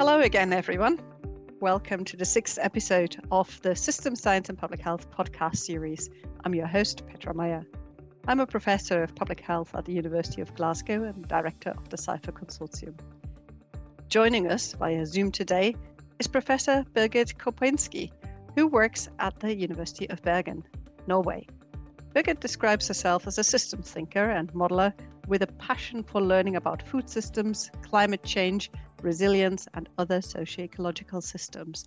Hello again, everyone. Welcome to the sixth episode of the System Science and Public Health podcast series. I'm your host, Petra Meier. I'm a professor of public health at the University of Glasgow and director of the SIPHER Consortium. Joining us via Zoom today is Professor Birgit Kopainsky, who works at the University of Bergen, Norway. Birgit describes herself as a systems thinker and modeler with a passion for learning about food systems, climate change, resilience, and other socio-ecological systems.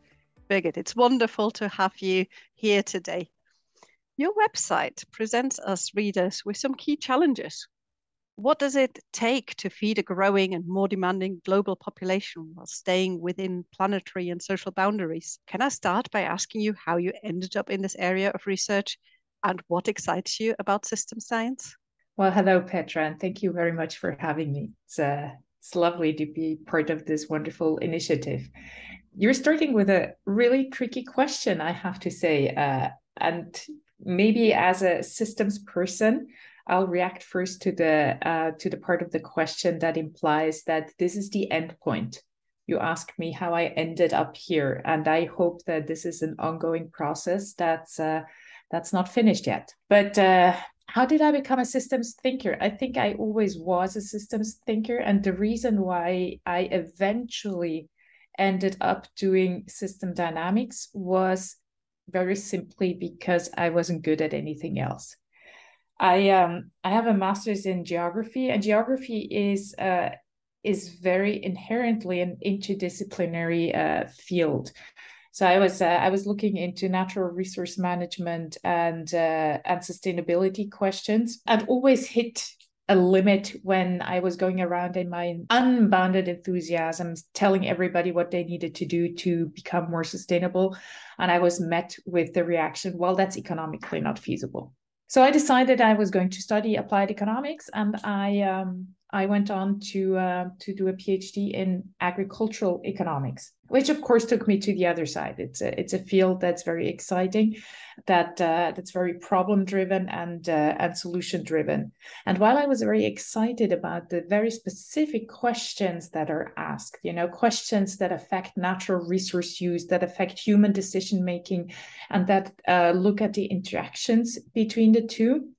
Birgit, it's wonderful to have you here today. Your website presents us readers with some key challenges. What does it take to feed a growing and more demanding global population while staying within planetary and social boundaries? Can I start by asking you how you ended up in this area of research and what excites you about system science? Well, hello, Petra, and thank you very much for having me. It's uh, it's lovely to be part of this wonderful initiative. You're starting with a really tricky question, I have to say. Uh, and maybe as a systems person, I'll react first to the uh, to the part of the question that implies that this is the end point. You ask me how I ended up here, and I hope that this is an ongoing process that's uh, that's not finished yet. But uh, how did I become a systems thinker? I think I always was a systems thinker. And the reason why I eventually ended up doing system dynamics was very simply because I wasn't good at anything else. I um I have a master's in geography, and geography is uh is very inherently an interdisciplinary uh, field. So I was uh, I was looking into natural resource management and uh, and sustainability questions, and always hit a limit when I was going around in my unbounded enthusiasm, telling everybody what they needed to do to become more sustainable. And I was met with the reaction, well, that's economically not feasible. So I decided I was going to study applied economics, and I um, I went on to uh, to do a PhD in agricultural economics, which of course took me to the other side. It's a it's a field that's very exciting, that uh, that's very problem driven and uh, and solution driven. And while I was very excited about the very specific questions that are asked, you know, questions that affect natural resource use, that affect human decision making, and that uh, look at the interactions between the two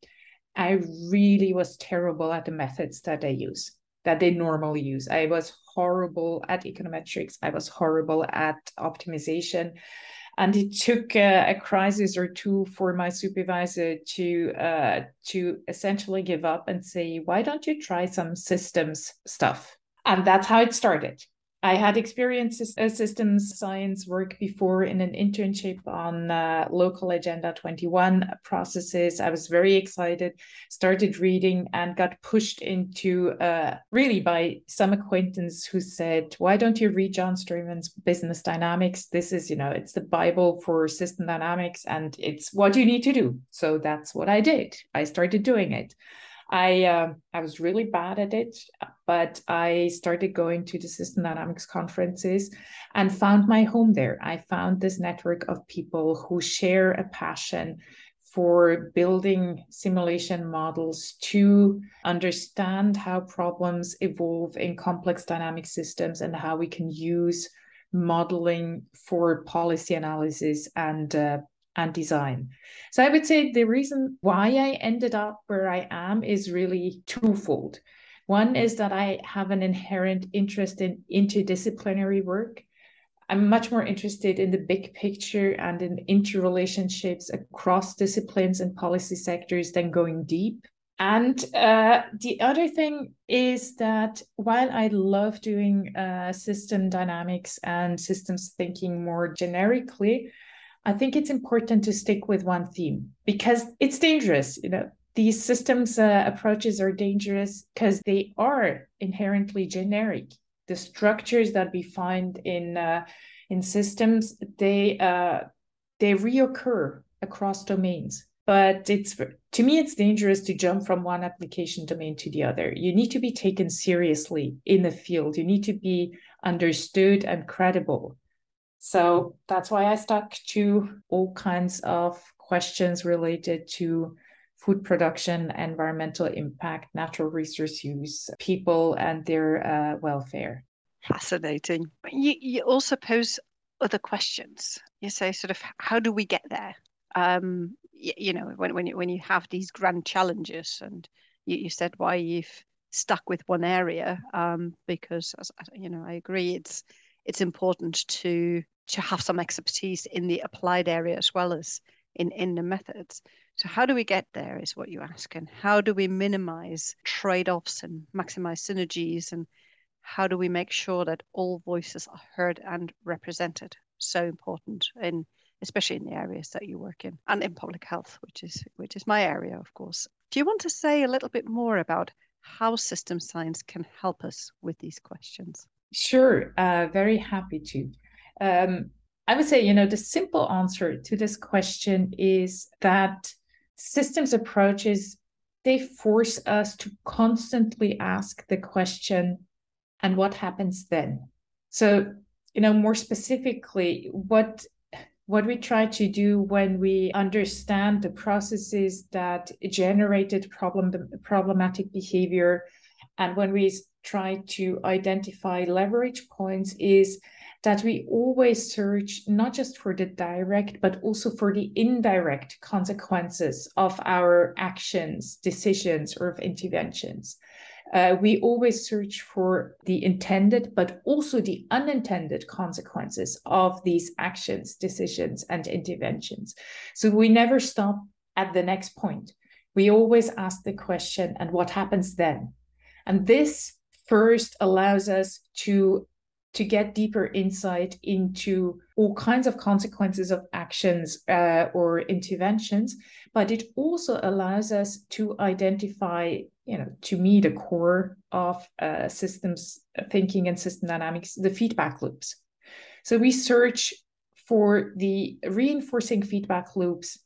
I really was terrible at the methods that they use, that they normally use. I was horrible at econometrics. I was horrible at optimization. And it took a, crisis or two for my supervisor to uh, to essentially give up and say, "Why don't you try some systems stuff?" And that's how it started. I had experience uh, systems science work before in an internship on uh, local Agenda 21 processes. I was very excited, started reading, and got pushed into uh, really by some acquaintance who said, Why don't you read John Sterman's Business Dynamics? This is, you know, it's the Bible for system dynamics, and it's what you need to do. So that's what I did. I started doing it. I uh, I was really bad at it, but I started going to the system dynamics conferences and found my home there. I found this network of people who share a passion for building simulation models to understand how problems evolve in complex dynamic systems and how we can use modeling for policy analysis and uh, and design. So I would say the reason why I ended up where I am is really twofold. One is that I have an inherent interest in interdisciplinary work. I'm much more interested in the big picture and in interrelationships across disciplines and policy sectors than going deep. And uh, the other thing is that while I love doing uh, system dynamics and systems thinking more generically, I think it's important to stick with one theme because it's dangerous. You know, these systems uh, approaches are dangerous because they are inherently generic. The structures that we find in uh, in systems they uh, they reoccur across domains. But it's to me, it's dangerous to jump from one application domain to the other. You need to be taken seriously in the field. You need to be understood and credible so that's why I stuck to all kinds of questions related to food production, environmental impact, natural resource use, people, and their uh, welfare. Fascinating. You, you also pose other questions. You say, sort of, how do we get there? Um, you, you know, when when you, when you have these grand challenges, and you, you said why you've stuck with one area, um, because as, you know, I agree, it's it's important to to have some expertise in the applied area as well as in in the methods. So how do we get there is what you ask, and how do we minimize trade-offs and maximize synergies and how do we make sure that all voices are heard and represented? So important in especially in the areas that you work in and in public health, which is which is my area, of course. Do you want to say a little bit more about how system science can help us with these questions? Sure, uh, very happy to. Um, I would say, you know, the simple answer to this question is that systems approaches they force us to constantly ask the question and what happens then? So you know more specifically what what we try to do when we understand the processes that generated problem problematic behavior and when we try to identify leverage points is that we always search not just for the direct but also for the indirect consequences of our actions decisions or of interventions uh, we always search for the intended, but also the unintended consequences of these actions, decisions, and interventions. So we never stop at the next point. We always ask the question, and what happens then? And this first allows us to to get deeper insight into all kinds of consequences of actions uh, or interventions, but it also allows us to identify, you know, to me, the core of uh, systems thinking and system dynamics, the feedback loops. So we search for the reinforcing feedback loops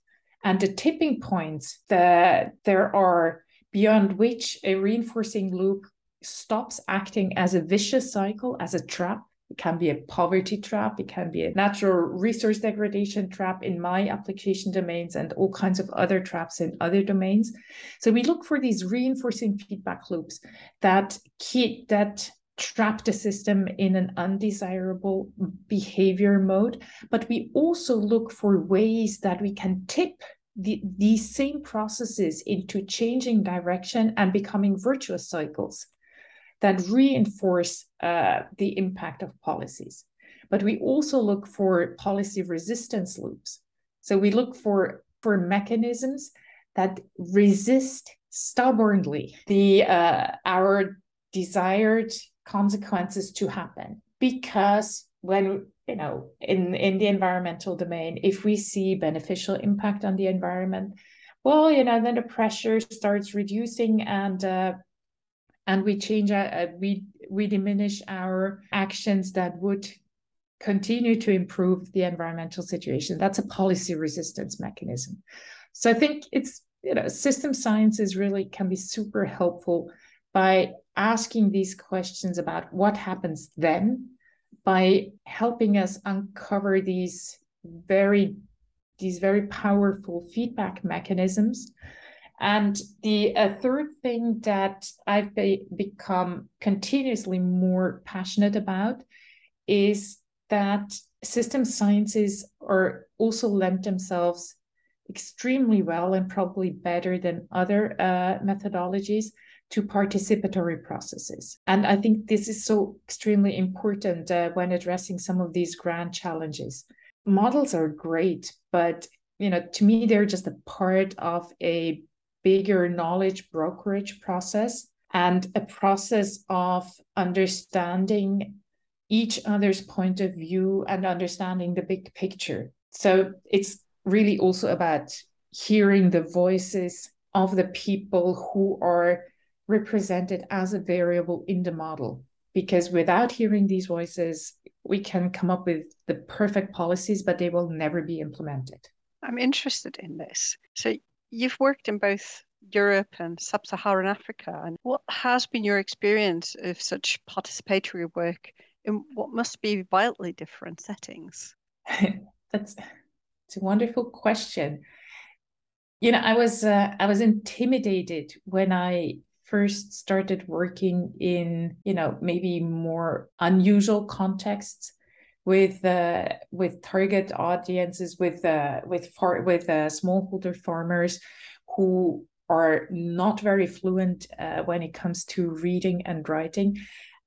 and the tipping points that there are beyond which a reinforcing loop stops acting as a vicious cycle, as a trap. It can be a poverty trap, it can be a natural resource degradation trap in my application domains, and all kinds of other traps in other domains. So we look for these reinforcing feedback loops that keep that trap the system in an undesirable behavior mode, but we also look for ways that we can tip the, these same processes into changing direction and becoming virtuous cycles that reinforce uh, the impact of policies. But we also look for policy resistance loops. So we look for, for mechanisms that resist stubbornly the uh, our desired consequences to happen because when you know in in the environmental domain if we see beneficial impact on the environment well you know then the pressure starts reducing and uh, and we change uh, we we diminish our actions that would continue to improve the environmental situation. That's a policy resistance mechanism. So i think it's you know system sciences really can be super helpful by asking these questions about what happens then by helping us uncover these very these very powerful feedback mechanisms and the uh, third thing that I've be- become continuously more passionate about is that system sciences are also lend themselves extremely well and probably better than other uh, methodologies to participatory processes. And I think this is so extremely important uh, when addressing some of these grand challenges. Models are great, but you know, to me, they're just a part of a bigger knowledge brokerage process and a process of understanding each other's point of view and understanding the big picture. So it's really also about hearing the voices of the people who are represented as a variable in the model. Because without hearing these voices, we can come up with the perfect policies, but they will never be implemented. I'm interested in this. So You've worked in both Europe and sub Saharan Africa. And what has been your experience of such participatory work in what must be wildly different settings? That's it's a wonderful question. You know, I was uh, I was intimidated when I first started working in, you know, maybe more unusual contexts with uh, with target audiences with uh, with far, with uh, smallholder farmers who are not very fluent uh, when it comes to reading and writing.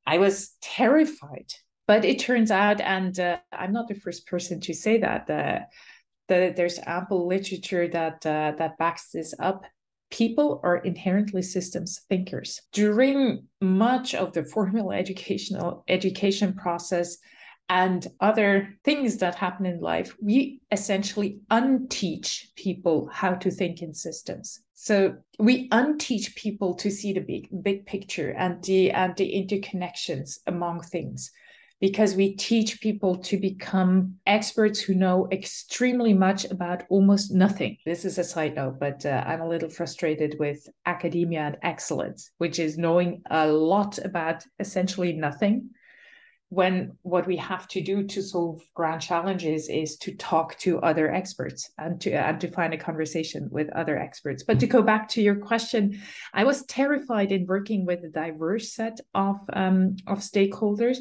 I was terrified, but it turns out, and uh, I'm not the first person to say that. That there's ample literature that that backs this up people are inherently systems thinkers during much of the formal educational education process and other things that happen in life, we essentially unteach people how to think in systems. So we unteach people to see the big big picture and the and the interconnections among things because we teach people to become experts who know extremely much about almost nothing. This is a side note, but uh, I'm a little frustrated with academia and excellence, which is knowing a lot about essentially nothing when what we have to do to solve grand challenges is to talk to other experts and to and to find a conversation with other experts but to go back to your question i was terrified in working with a diverse set of um, of stakeholders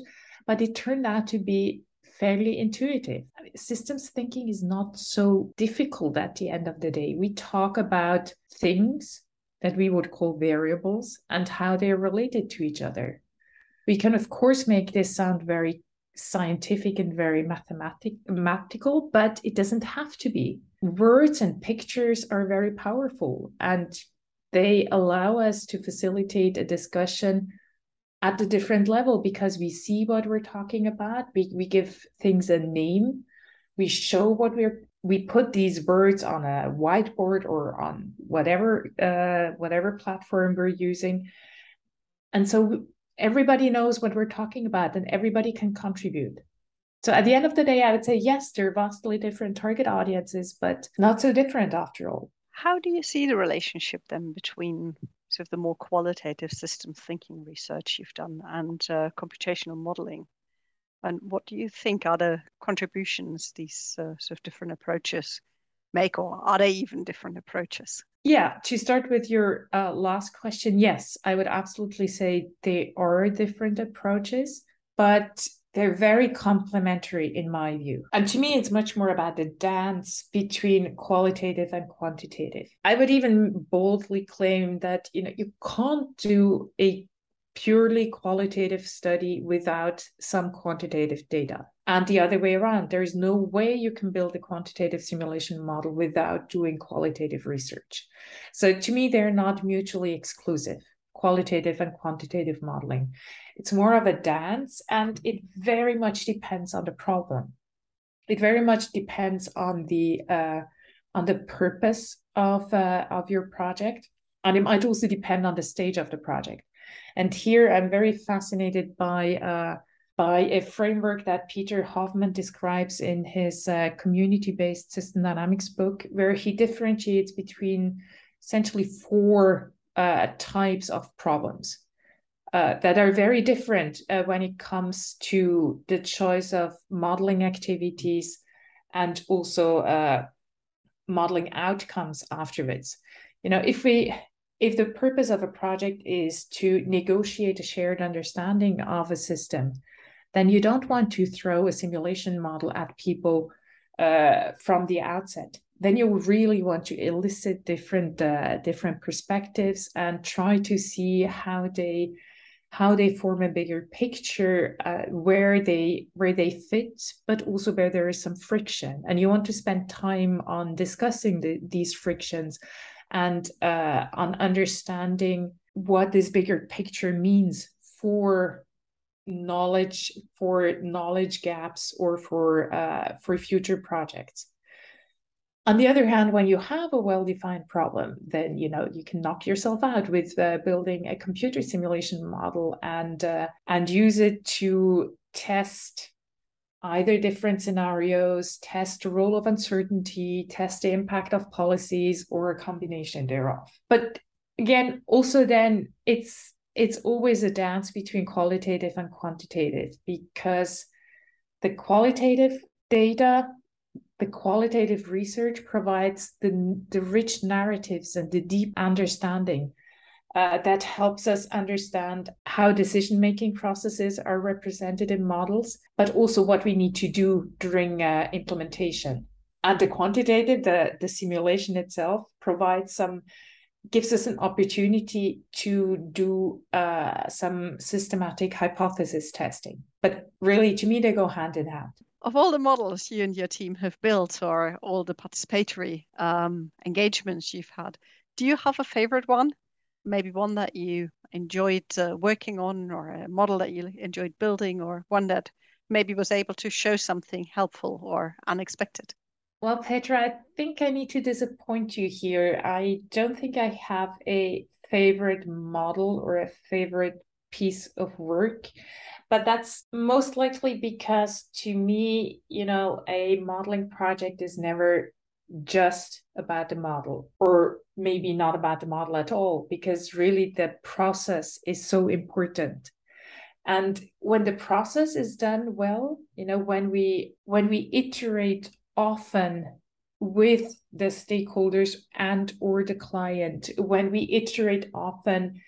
but it turned out to be fairly intuitive. Systems thinking is not so difficult at the end of the day. We talk about things that we would call variables and how they're related to each other we can of course make this sound very scientific and very mathematic mathematical but it doesn't have to be. Words and pictures are very powerful and they allow us to facilitate a discussion at a different level because we see what we're talking about. We, we give things a name. We show what we're we put these words on a whiteboard or on whatever uh, whatever platform we're using. And so everybody knows what we're talking about and everybody can contribute. So at the end of the day, I would say, yes, they're vastly different target audiences, but not so different after all. How do you see the relationship then between sort of the more qualitative systems thinking research you've done and uh, computational modeling? And what do you think are the contributions these uh, sort of different approaches make, or are they even different approaches? Yeah, to start with your uh, last question, yes, I would absolutely say they are different approaches, but they're very complementary in my view. And to me, it's much more about the dance between qualitative and quantitative. I would even boldly claim that you know you can't do a purely qualitative study without some quantitative data. And the other way around, there is no way you can build a quantitative simulation model without doing qualitative research. So to me, they're not mutually exclusive, qualitative and quantitative modeling. It's more of a dance, and it very much depends on the problem. It very much depends on the uh, on the purpose of uh, of your project, and it might also depend on the stage of the project. And here I'm very fascinated by uh, by a framework that Peter Hovmand describes in his uh, community-based system dynamics book, where he differentiates between essentially four uh, types of problems uh, that are very different uh, when it comes to the choice of modeling activities and also uh, modeling outcomes afterwards. You know, if we if the purpose of a project is to negotiate a shared understanding of a system, then you don't want to throw a simulation model at people uh, from the outset. Then you really want to elicit different uh, different perspectives and try to see how they how they form a bigger picture uh, where they where they fit but also where there is some friction and you want to spend time on discussing the, these frictions and uh, on understanding what this bigger picture means for knowledge for knowledge gaps or for uh, for future projects on the other hand when you have a well-defined problem then you know you can knock yourself out with uh, building a computer simulation model and uh, and use it to test either different scenarios, test the role of uncertainty, test the impact of policies, or a combination thereof. But again, also then it's it's always a dance between qualitative and quantitative because the qualitative data the qualitative research provides the, the rich narratives and the deep understanding uh, that helps us understand how decision making processes are represented in models, but also what we need to do during uh, implementation. And the quantitative, the, the simulation itself provides some, gives us an opportunity to do uh, some systematic hypothesis testing. But really, to me, they go hand in hand. Of all the models you and your team have built, or all the participatory um, engagements you've had, do you have a favorite one? maybe one that you enjoyed uh, working on or a model that you enjoyed building or one that maybe was able to show something helpful or unexpected? Well, Petra, I think I need to disappoint you here. I don't think I have a favorite model or a favorite piece of work, but that's most likely because to me, you know, a modeling project is never just about the model or maybe not about the model at all because really the process is so important and when the process is done well you know when we when we iterate often with the stakeholders and or the client when we iterate often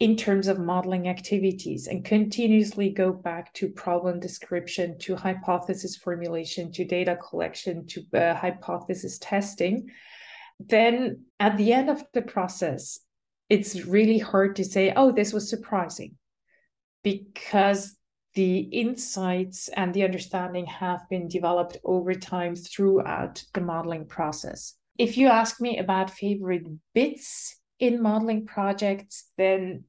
in terms of modeling activities and continuously go back to problem description, to hypothesis formulation, to data collection, to uh, hypothesis testing, then at the end of the process, it's really hard to say, oh, this was surprising, because the insights and the understanding have been developed over time throughout the modeling process. If you ask me about favorite bits in modeling projects, then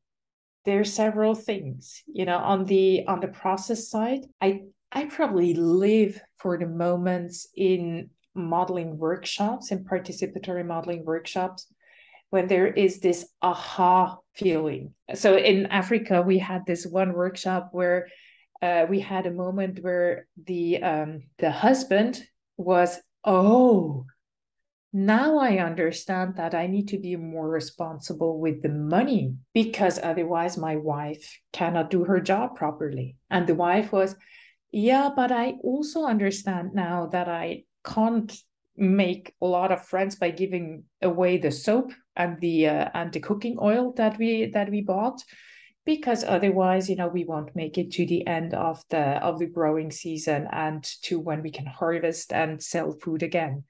there are several things. You know, on the on the process side, I I probably live for the moments in modeling workshops and participatory modeling workshops when there is this aha feeling. So in Africa, we had this one workshop where uh, we had a moment where the um, the husband was oh now I understand that I need to be more responsible with the money because otherwise my wife cannot do her job properly. And the wife was, yeah, but I also understand now that I can't make a lot of friends by giving away the soap and the uh, and the cooking oil that we that we bought because otherwise you know we won't make it to the end of the of the growing season and to when we can harvest and sell food again.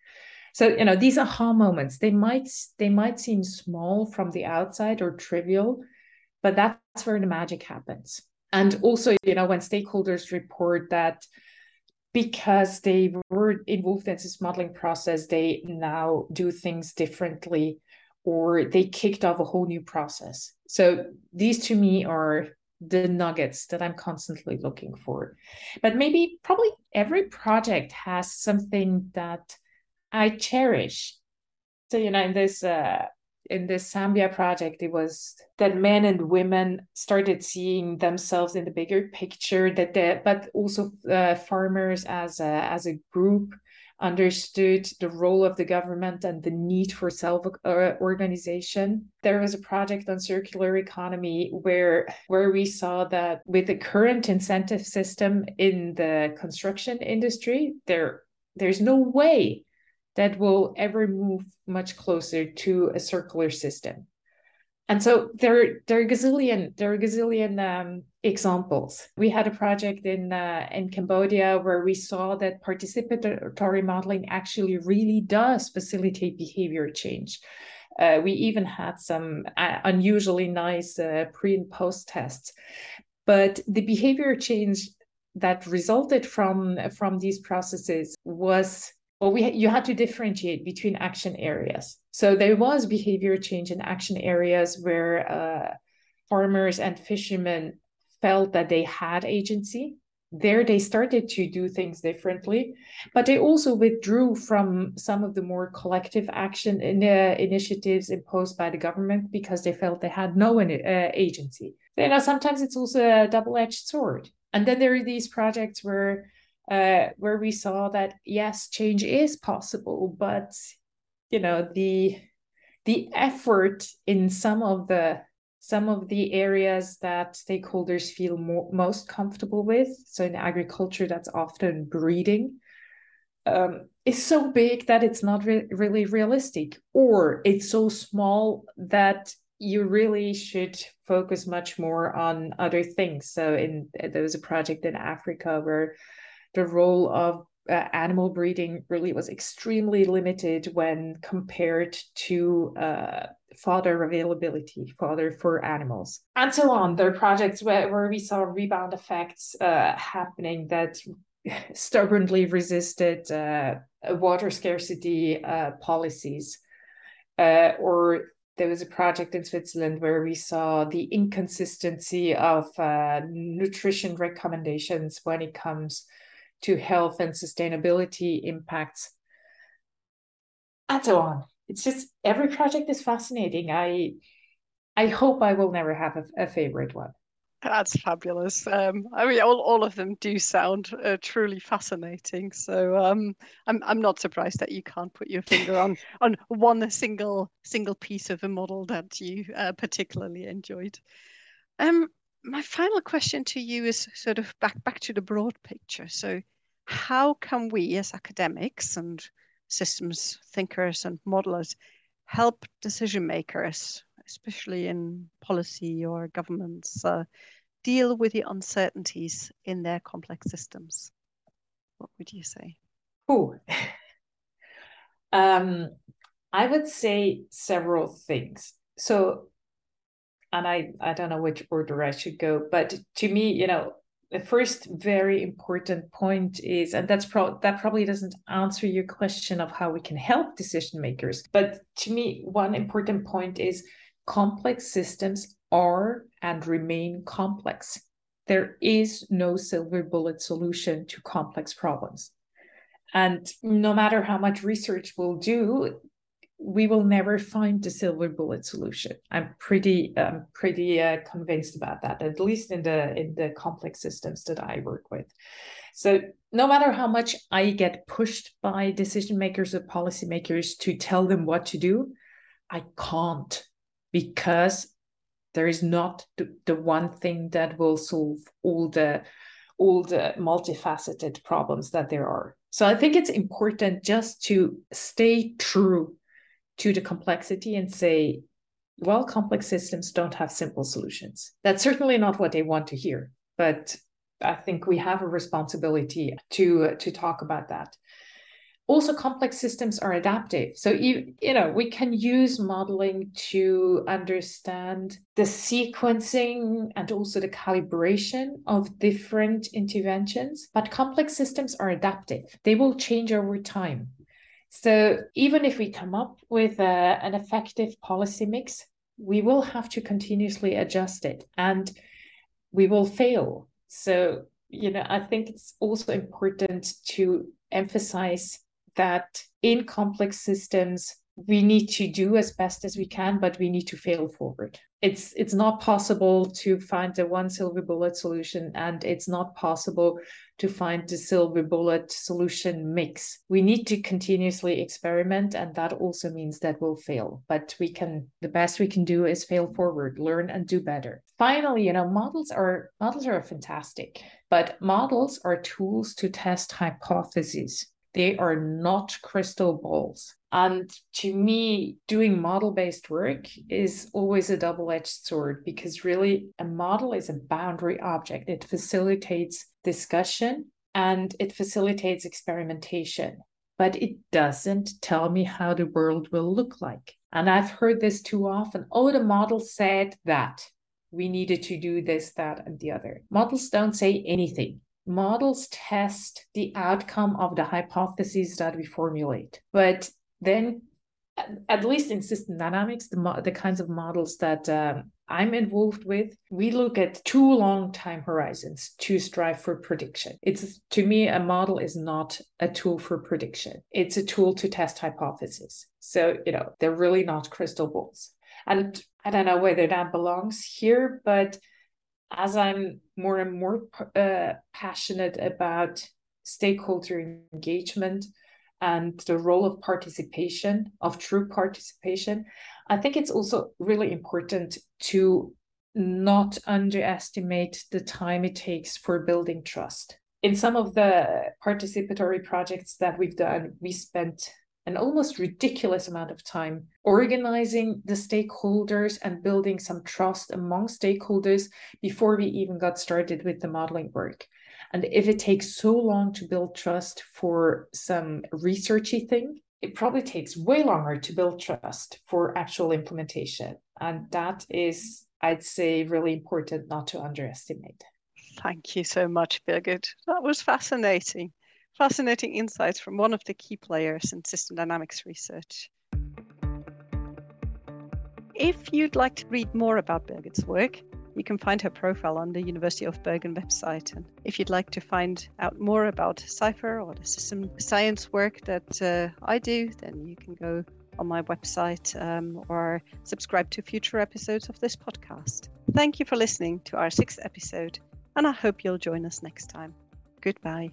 So you know these aha moments. They might they might seem small from the outside or trivial but that's where the magic happens. And also you know when stakeholders report that because they were involved in this modeling process they now do things differently or they kicked off a whole new process so these to me are the nuggets that I'm constantly looking for. But maybe probably every project has something that I cherish. So you know, in this uh, in this Zambia project, it was that men and women started seeing themselves in the bigger picture. That they, but also uh, farmers as a as a group understood the role of the government and the need for self organization. There was a project on circular economy where where we saw that with the current incentive system in the construction industry, there there's no way that will ever move much closer to a circular system. And so there, there are gazillion, there are gazillion um, examples. We had a project in uh, in Cambodia where we saw that participatory modeling actually really does facilitate behavior change. Uh, we even had some uh, unusually nice uh, pre and post tests, but the behavior change that resulted from from these processes was well, we you had to differentiate between action areas. So there was behavior change in action areas where uh, farmers and fishermen felt that they had agency. There, they started to do things differently, but they also withdrew from some of the more collective action in, uh, initiatives imposed by the government because they felt they had no uh, agency. You know, sometimes it's also a double-edged sword. And then there are these projects where uh, where we saw that yes, change is possible, but you know the the effort in some of the some of the areas that stakeholders feel most comfortable with. So in agriculture, that's often breeding. Um, is so big that it's not re- really realistic, or it's so small that you really should focus much more on other things. So, in there was a project in Africa where the role of uh, animal breeding really was extremely limited when compared to uh, fodder availability, fodder for animals, and so on. There are projects where, where we saw rebound effects uh, happening that stubbornly resisted uh, water scarcity uh, policies. Uh, or there was a project in Switzerland where we saw the inconsistency of nutrition recommendations when it comes to health and sustainability impacts, and so on. It's just every project is fascinating. I I hope I will never have a, a favorite one. That's fabulous. Um, I mean, all, all of them do sound uh, truly fascinating. So um, I'm I'm not surprised that you can't put your finger on on one single single piece of a model that you uh, particularly enjoyed. Um, my final question to you is sort of back back to the broad picture. So, how can we as academics and systems thinkers and modelers help decision makers, especially in policy or governments, uh, deal with the uncertainties in their complex systems? What would you say? Oh, um, I would say several things. So and I, I don't know which order I should go, but to me, you know, the first very important point is, and that's pro- that probably doesn't answer your question of how we can help decision makers, but to me, one important point is complex systems are and remain complex. There is no silver bullet solution to complex problems. And no matter how much research we'll do, we will never find the silver bullet solution. I'm pretty pretty uh, convinced about that, at least in the in the complex systems that I work with. So no matter how much I get pushed by decision makers or policymakers to tell them what to do, I can't because there is not the, the one thing that will solve all the all the multifaceted problems that there are. So I think it's important just to stay true to the complexity and say, well, complex systems don't have simple solutions. That's certainly not what they want to hear, but I think we have a responsibility to to talk about that. Also, complex systems are adaptive. So you, you know, we can use modeling to understand the sequencing and also the calibration of different interventions. But complex systems are adaptive. They will change over time. So even if we come up with a, an effective policy mix, we will have to continuously adjust it and we will fail. So, you know, I think it's also important to emphasize that in complex systems, we need to do as best as we can, but we need to fail forward it's it's not possible to find the one silver bullet solution and it's not possible to find the silver bullet solution mix. We need to continuously experiment and that also means that we'll fail. But we can the best we can do is fail forward learn and do better. Finally you know models are models are fantastic but models are tools to test hypotheses. They are not crystal balls and to me, doing model based work is always a double edged sword because really a model is a boundary object. It facilitates discussion and it facilitates experimentation, but it doesn't tell me how the world will look like. And I've heard this too often. Oh, the model said that we needed to do this, that, and the other. Models don't say anything models test the outcome of the hypotheses that we formulate but then at least in system dynamics the, the kinds of models that um, i'm involved with we look at two long time horizons to strive for prediction. It's to me a model is not a tool for prediction. It's a tool to test hypotheses. So you know they're really not crystal balls. And i don't know whether that belongs here but as i'm more and more uh, passionate about stakeholder engagement and the role of participation, of true participation, I think it's also really important to not underestimate the time it takes for building trust. In some of the participatory projects that we've done, we spent an almost ridiculous amount of time organizing the stakeholders and building some trust among stakeholders before we even got started with the modeling work. And if it takes so long to build trust for some researchy thing, it probably takes way longer to build trust for actual implementation. And that is, I'd say, really important not to underestimate. Thank you so much, Birgit. That was fascinating. Fascinating insights from one of the key players in system dynamics research. If you'd like to read more about Birgit's work, you can find her profile on the University of Bergen website. And if you'd like to find out more about SIPHER or the system science work that uh, I do, then you can go on my website um, or subscribe to future episodes of this podcast. Thank you for listening to our sixth episode, and I hope you'll join us next time. Goodbye.